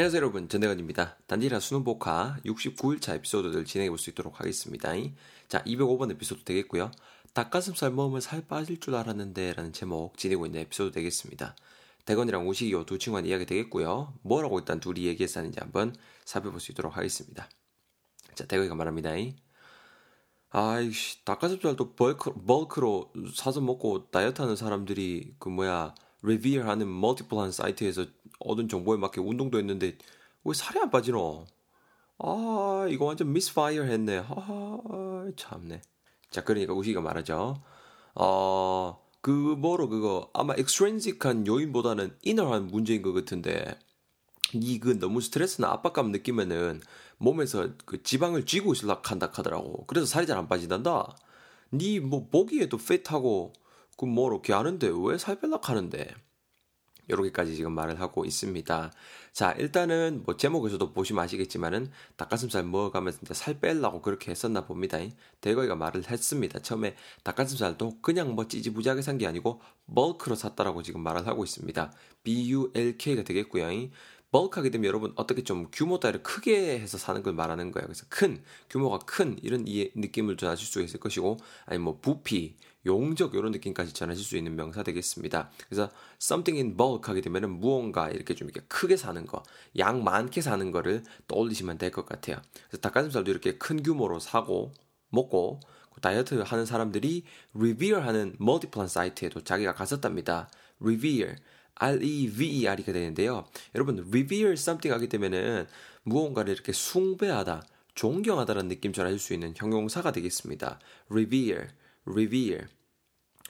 안녕하세요 여러분 전대건입니다. 단디라 수능 voca 69일차 에피소드를 진행해 볼 수 있도록 하겠습니다. 자 205번 에피소드 되겠고요. 닭가슴살 먹으면 살 빠질 줄 알았는데 라는 제목 지니고 있는 에피소드 되겠습니다. 대건이랑 우식이 두 친구 간 이야기 되겠고요. 뭐라고 일단 둘이 얘기했었는지 한번 살펴볼 수 있도록 하겠습니다. 자 대건이가 말합니다. 아이씨 닭가슴살도 bulk, bulk로 사서 먹고 다이어트 하는 사람들이 그 뭐야 리비어 하는 멀티플한 사이트에서 얻은 정보에 맞게 운동도 했는데 왜 살이 안 빠지노? 아 이거 완전 미스파이어 했네. 아 참네. 자 그러니까 우시가 말하죠. 어 그 뭐로 그거 아마 엑스트렌직한 요인보다는 이너한 문제인 것 같은데 이그 너무 스트레스나 압박감 느끼면은 몸에서 그 지방을 쥐고 있을라 한다 하더라고. 그래서 살이 잘 안 빠지단다. 니 뭐 보기에도 핏하고 그 뭐로 이렇게 하는데 왜살 뺄락 하는데? 이렇게까지 지금 말을 하고 있습니다. 자, 일단은 뭐 제목에서도 보시면 아시겠지만은 닭가슴살 먹어가면서 이제 살 빼려고 그렇게 했었나 봅니다. 대거이가 말을 했습니다. 처음에 닭가슴살도 그냥 뭐 찌지부지하게 산 게 아니고 벌크로 샀다라고 지금 말을 하고 있습니다. BULK가 되겠고요. 벌크하게 되면 여러분 어떻게 좀 규모 따위를 크게 해서 사는 걸 말하는 거예요. 그래서 큰 규모가 큰 이런 이 느낌을 전하실 수 있을 것이고 아니 뭐 부피 용적 이런 느낌까지 전하실 수 있는 명사 되겠습니다. 그래서 something in bulk 하게 되면은 무언가 이렇게 좀 이렇게 크게 사는 거, 양 많게 사는 거를 떠올리시면 될 것 같아요. 그래서 닭가슴살도 이렇게 큰 규모로 사고 먹고 다이어트 하는 사람들이 revere 하는 멀티플란 사이트에도 자기가 갔었답니다. revere R-E-V-E-R이가 되는데요. 여러분, revere something 하게 되면은 무언가를 이렇게 숭배하다, 존경하다라는 느낌 전하실 수 있는 형용사가 되겠습니다. revere, revere.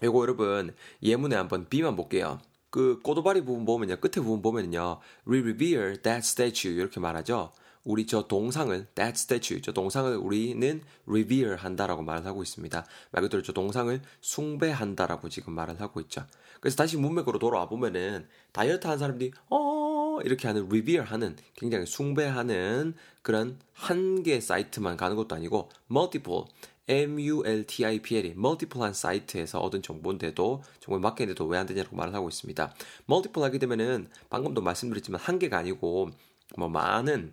이거 여러분, 예문에 한번 B만 볼게요. 그 꼬도바리 부분 보면요. 끝에 부분 보면요. We revere that statue 이렇게 말하죠. 우리 저 동상을 that statue 저 동상을 우리는 revere 한다라고 말을 하고 있습니다. 말 그대로 저 동상을 숭배한다라고 지금 말을 하고 있죠. 그래서 다시 문맥으로 돌아와 보면은 다이어트 하는 사람들이 어 이렇게 하는 revere 하는 굉장히 숭배하는 그런 한 개 사이트만 가는 것도 아니고 multiple multiple이 multiple한 사이트에서 얻은 정보인데도 정말 맞겠는데도 왜 안 되냐고 말을 하고 있습니다. multiple 하게 되면은 방금도 말씀드렸지만 한 개가 아니고 뭐 많은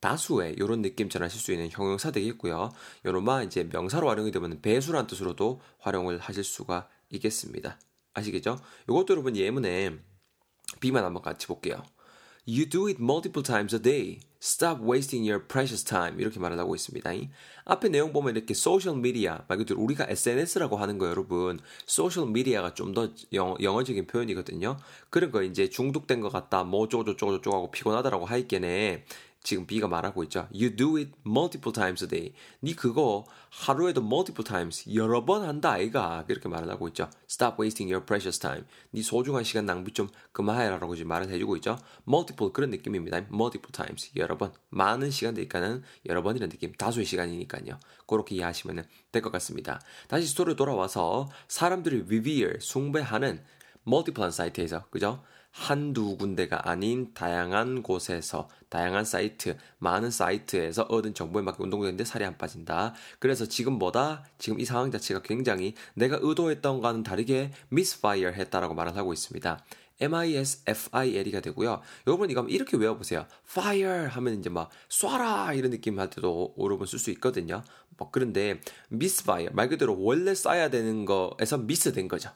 다수의 이런 느낌 전하실 수 있는 형용사 되겠고요. 요놈아 이제 명사로 활용이 되면 배수란 뜻으로도 활용을 하실 수가 있겠습니다. 아시겠죠? 이것도 여러분 예문에 B만 한번 같이 볼게요. You do it multiple times a day. Stop wasting your precious time. 이렇게 말을 하고 있습니다. 앞에 내용 보면 이렇게 소셜 미디어, 말 그대로 우리가 SNS라고 하는 거 여러분, 소셜 미디어가 좀 더 영어적인 표현이거든요. 그런 거 이제 중독된 것 같다, 뭐 어쩌고저쩌고 하고 피곤하다라고 하있겠네. 지금 B가 말하고 있죠. You do it multiple times a day. 네 그거 하루에도 multiple times 여러 번 한다 아이가 이렇게 말을 하고 있죠. Stop wasting your precious time. 네 소중한 시간 낭비 좀 그만해라라고 지금 말을 해주고 있죠. Multiple 그런 느낌입니다. Multiple times 여러 번 많은 시간 되니까는 여러 번이라는 느낌 다수의 시간이니까요. 그렇게 이해하시면 될 것 같습니다. 다시 스토리로 돌아와서 사람들이 revere 숭배하는 멀티플한 사이트에서 그죠? 한두 군데가 아닌 다양한 곳에서 다양한 사이트, 많은 사이트에서 얻은 정보에 맞게 운동되는데 살이 안 빠진다. 그래서 지금보다 지금 이 상황 자체가 굉장히 내가 의도했던 것과는 다르게 misfire 했다라고 말을 하고 있습니다. M-I-S-F-I-L이가 되고요. 여러분 이거 이렇게 외워보세요. fire 하면 이제 막 쏴라 이런 느낌 할 때도 여러분 쓸 수 있거든요. 뭐 그런데 misfire 말 그대로 원래 쏴야 되는 거에서 미스된 거죠.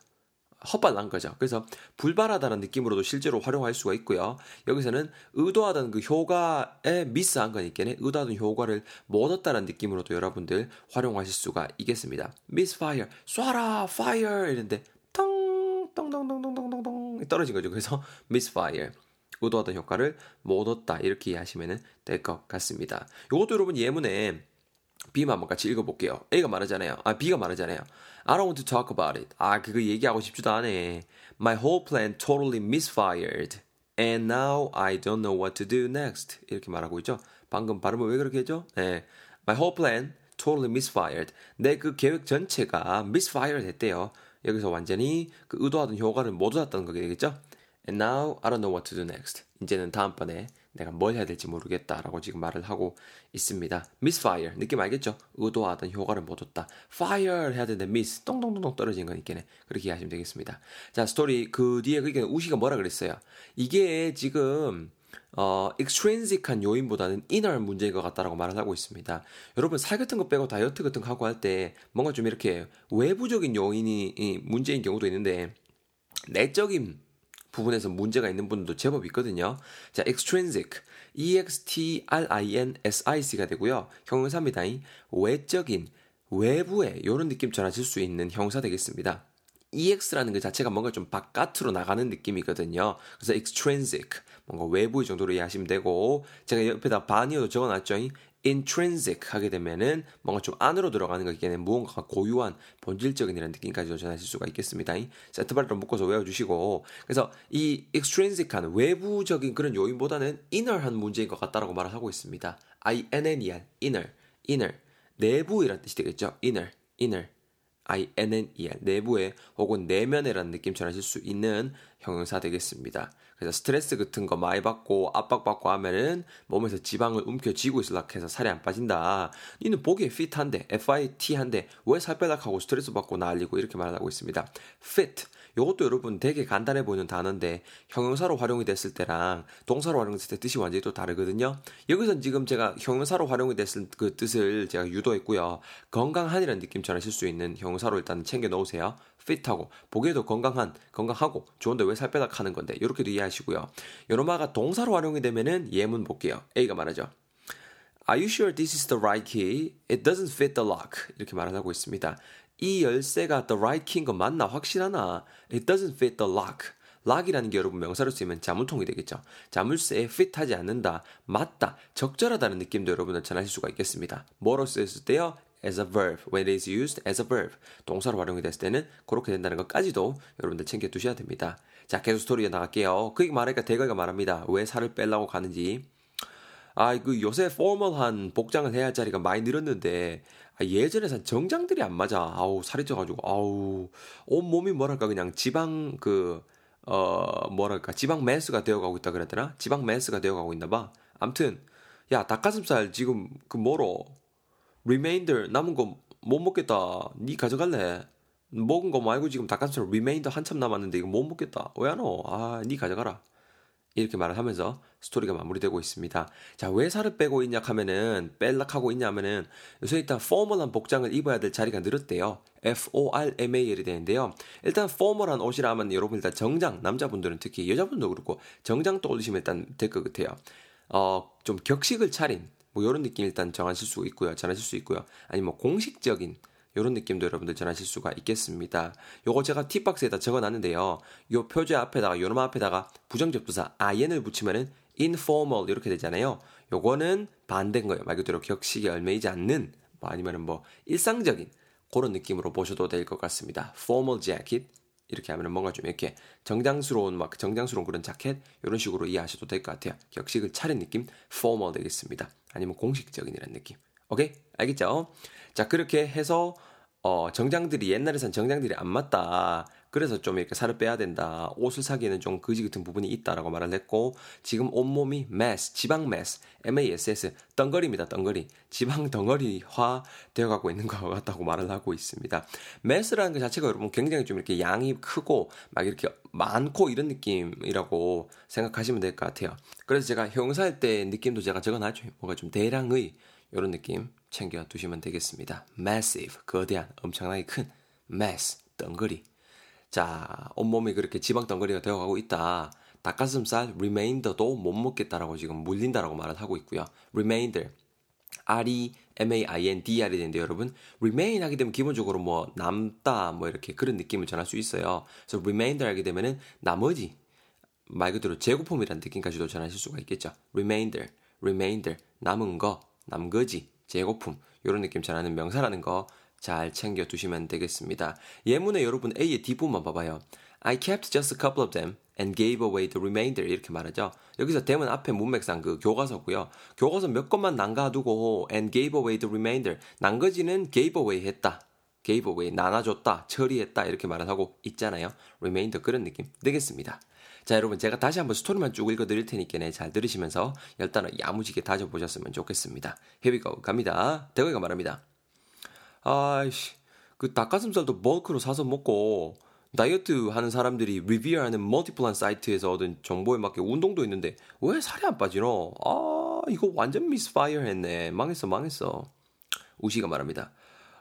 헛발난 거죠. 그래서 불발하다는 느낌으로도 실제로 활용할 수가 있고요. 여기서는 의도하던 그 효과에 미스한 거니까 의도하던 효과를 못 얻다는 느낌으로도 여러분들 활용하실 수가 있겠습니다. misfire, 쏴라, fire 이런데 텅, 똥똥똥똥똥똥똥 떨어진 거죠. 그래서 misfire. 의도하던 효과를 못 얻다 이렇게 이해하시면 될 것 같습니다. 이것도 여러분 예문에 B만 한번 같이 읽어볼게요. A가 말하잖아요. 아, B가 말하잖아요. I don't want to talk about it. 아, 그거 얘기하고 싶지도 않네. My whole plan totally misfired. And now I don't know what to do next. 이렇게 말하고 있죠. 방금 발음을 왜 그렇게 했죠? 네. My whole plan totally misfired. 내 그 계획 전체가 misfired 했대요. 여기서 완전히 그 의도하던 효과를 못 얻었다는 거게 되겠죠? And now I don't know what to do next. 이제는 다음번에 내가 뭘 해야 될지 모르겠다라고 지금 말을 하고 있습니다. misfire 느낌 알겠죠? 의도하던 효과를 못 얻다. fire 해야 되는데 miss 똥똥똥똥 떨어진 거니까네 그렇게 이해하시면 되겠습니다. 자 스토리 그 뒤에 그게 우시가 뭐라 그랬어요? 이게 지금 어, extrinsic한 요인보다는 inner 문제인 것 같다라고 말을 하고 있습니다. 여러분 살 같은 거 빼고 다이어트 같은 거 하고 할 때 뭔가 좀 이렇게 외부적인 요인이 문제인 경우도 있는데 내적인 부분에서 문제가 있는 분들도 제법 있거든요. 자, extrinsic, e-x-t-r-i-n-s-i-c가 되고요. 형용사입니다. 외적인, 외부의 이런 느낌 전하실 수 있는 형사 되겠습니다. EX라는 그 자체가 뭔가 좀 바깥으로 나가는 느낌이거든요. 그래서 extrinsic, 뭔가 외부의 정도로 이해하시면 되고, 제가 옆에다 반이어도 적어놨죠. Intrinsic 하게 되면은 뭔가 좀 안으로 들어가는 거기 때문에 무언가가 고유한 본질적인 이런 느낌까지 전하실 수가 있겠습니다. 세트발로 묶어서 외워주시고 그래서 이 extrinsic한 외부적인 그런 요인보다는 inner한 문제인 것 같다라고 말을 하고 있습니다. I-N-N-E-R, inner, inner, 내부이란 뜻이 되겠죠. inner, inner. INNER, 내부에 혹은 내면에라는 느낌 전하실 수 있는 형용사 되겠습니다. 그래서 스트레스 같은 거 많이 받고 압박받고 하면은 몸에서 지방을 움켜쥐고 있으려 해서 살이 안 빠진다. 니는 보기에 핏한데, FIT한데 왜 살 빼다 하고 스트레스 받고 난리고 이렇게 말하고 있습니다. fit. 요것도 여러분 되게 간단해 보이는 단어인데 형용사로 활용이 됐을 때랑 동사로 활용됐을 때 뜻이 완전히 또 다르거든요. 여기서 지금 제가 형용사로 활용이 됐을 그 뜻을 제가 유도했고요. 건강한이라는 느낌 전하실 수 있는 형용사로 일단 챙겨 놓으세요. 핏하고 보기에도 건강한 건강하고 좋은데 왜 살 빼다 하는 건데 이렇게도 이해하시고요. 요노마가 동사로 활용이 되면은 예문 볼게요. A가 말하죠. Are you sure this is the right key? It doesn't fit the lock. 이렇게 말을 하고 있습니다. 이 열쇠가 the right key인 거 맞나? 확실하나? It doesn't fit the lock. 락이라는 게 여러분 명사로 쓰이면 자문통이 되겠죠. 자물쇠에 fit하지 않는다, 맞다, 적절하다는 느낌도 여러분은 전하실 수가 있겠습니다. 뭐로 쓰였을 때요? as a verb, when it is used as a verb. 동사로 활용이 됐을 때는 그렇게 된다는 것까지도 여러분들 챙겨 두셔야 됩니다. 자, 계속 스토리에 나갈게요. 그 말하니까 대거가 말합니다. 왜 살을 빼려고 가는지. 아, 그 요새 formal한 복장을 해야 할 자리가 많이 늘었는데 아, 예전에 산 정장들이 안 맞아. 아우 살이 쪄가지고 아우 온 몸이 뭐랄까 그냥 지방 그 어 뭐랄까 지방 mass가 되어가고 있다 그랬더라. 지방 mass가 되어가고 있나봐. 암튼 야 닭가슴살 지금 그 뭐로 remainder 남은 거 못 먹겠다. 니 가져갈래? 먹은 거 말고 지금 닭가슴살 remainder 한참 남았는데 이거 못 먹겠다. 왜 안 오? 아, 니 가져가라. 이렇게 말을 하면서 스토리가 마무리되고 있습니다. 자, 왜 살을 빼고 있냐 하면은, 뺄락하고 있냐 하면은, 요새 일단 포멀한 복장을 입어야 될 자리가 늘었대요. F-O-R-M-A-L이 되는데요. 일단 포멀한 옷이라 하면 여러분 일단 정장, 남자분들은 특히 여자분도 그렇고, 정장 떠올리시면 일단 될 것 같아요. 어, 좀 격식을 차린, 뭐 이런 느낌 일단 정하실 수 있고요. 전하실 수 있고요. 아니면 뭐 공식적인 이런 느낌도 여러분들 전하실 수가 있겠습니다. 요거 제가 팁박스에다 적어놨는데요. 요 표제 앞에다가 요놈 앞에다가 부정접두사 in을 붙이면은 informal 이렇게 되잖아요. 요거는 반대인 거예요. 말 그대로 격식이 얼매이지 않는 뭐 아니면은 뭐 일상적인 그런 느낌으로 보셔도 될 것 같습니다. formal jacket 이렇게 하면 뭔가 좀 이렇게 정장스러운 막 정장스러운 그런 자켓 이런 식으로 이해하셔도 될 것 같아요. 격식을 차린 느낌 formal 되겠습니다. 아니면 공식적인 이런 느낌. 오케이? 알겠죠? 자, 그렇게 해서 어, 정장들이 옛날에선 정장들이 안 맞다. 그래서 좀 이렇게 살을 빼야 된다. 옷을 사기에는 좀 거지 같은 부분이 있다라고 말을 했고 지금 온몸이 mass, 지방 mass, MASS 덩거리입니다. 덩거리. 지방 덩어리화 되어 가고 있는 것 같다고 말을 하고 있습니다. mass라는 것 자체가 여러분 굉장히 좀 이렇게 양이 크고 막 이렇게 많고 이런 느낌이라고 생각하시면 될 것 같아요. 그래서 제가 형사할 때 느낌도 제가 적어놨죠. 뭔가 좀 대량의 이런 느낌 챙겨 두시면 되겠습니다. massive, 거대한, 엄청나게 큰 mass, 덩거리. 자, 온몸이 그렇게 지방 덩거리가 되어가고 있다. 닭가슴살 리메인더도 못 먹겠다라고 지금 물린다라고 말을 하고 있고요. remainder, R-E, M-A-I-N-D-R이 되는데 여러분, remain 하게 되면 기본적으로 뭐 남다 뭐 이렇게 그런 느낌을 전할 수 있어요. 그래서 remainder 하게 되면은 나머지 말 그대로 재고품이라는 느낌까지도 전하실 수가 있겠죠. remainder, remainder, 남은 거, 남거지, 재고품 이런 느낌 전하는 명사라는 거 잘 챙겨 두시면 되겠습니다. 예문에 여러분 A의 뒷부분만 봐봐요. I kept just a couple of them and gave away the remainder 이렇게 말하죠. 여기서 대문 앞에 문맥상 그 교과서고요. 교과서 몇 것만 남가두고 and gave away the remainder 난거지는 gave away 했다. Gave away 나눠줬다 처리했다 이렇게 말을 하고 있잖아요. remainder 그런 느낌 되겠습니다. 자, 여러분, 제가 다시 한번 스토리만 쭉 읽어 드릴 테니까 잘 들으시면서 열단어 야무지게 다져보셨으면 좋겠습니다. Here we go. 갑니다. 대거이가 말합니다. 아이씨, 그 닭가슴살도 멀크로 사서 먹고, 다이어트 하는 사람들이 리뷰하는 멀티플한 사이트에서 얻은 정보에 맞게 운동도 있는데 왜 살이 안 빠지노? 아 이거 완전 미스파이어 했네. 망했어 망했어. 우시가 말합니다.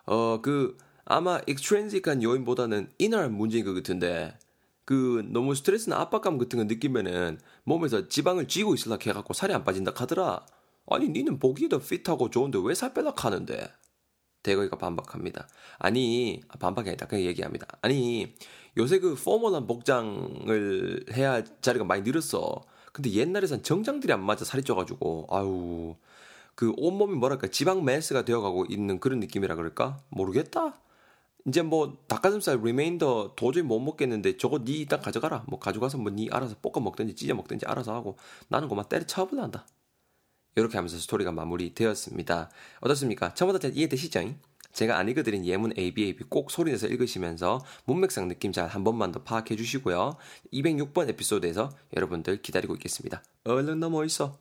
어그 아마 extrinsic한 요인보다는 internal 문제인 것 같은데 그 너무 스트레스나 압박감 같은 거 느끼면은 몸에서 지방을 쥐고 있으려 해갖고 살이 안 빠진다 하더라. 아니 니는 보기에도 fit하고 좋은데 왜 살 빼려 하는데? 대건이가 반박합니다. 아니 반박이 아니다 그냥 얘기합니다. 아니 요새 그 formal한 복장을 해야 할 자리가 많이 늘었어. 근데 옛날에 산 정장들이 안 맞아 살이 쪄가지고 아유 그 온몸이 뭐랄까 지방 mass가 되어가고 있는 그런 느낌이라 그럴까 모르겠다. 이제 뭐 닭가슴살 remainder 도저히 못 먹겠는데 저거 니 일단 가져가라. 뭐 가져가서 뭐 니 알아서 볶아 먹든지 찢어 먹든지 알아서 하고 나는 그만 때려쳐버린다. 이렇게 하면서 스토리가 마무리되었습니다. 어떻습니까? 처음부터 이해되시죠? 제가 안 읽어드린 예문 ABAB 꼭 소리내서 읽으시면서 문맥상 느낌 잘 한 번만 더 파악해 주시고요. 206번 에피소드에서 여러분들 기다리고 있겠습니다. 얼른 넘어오이소.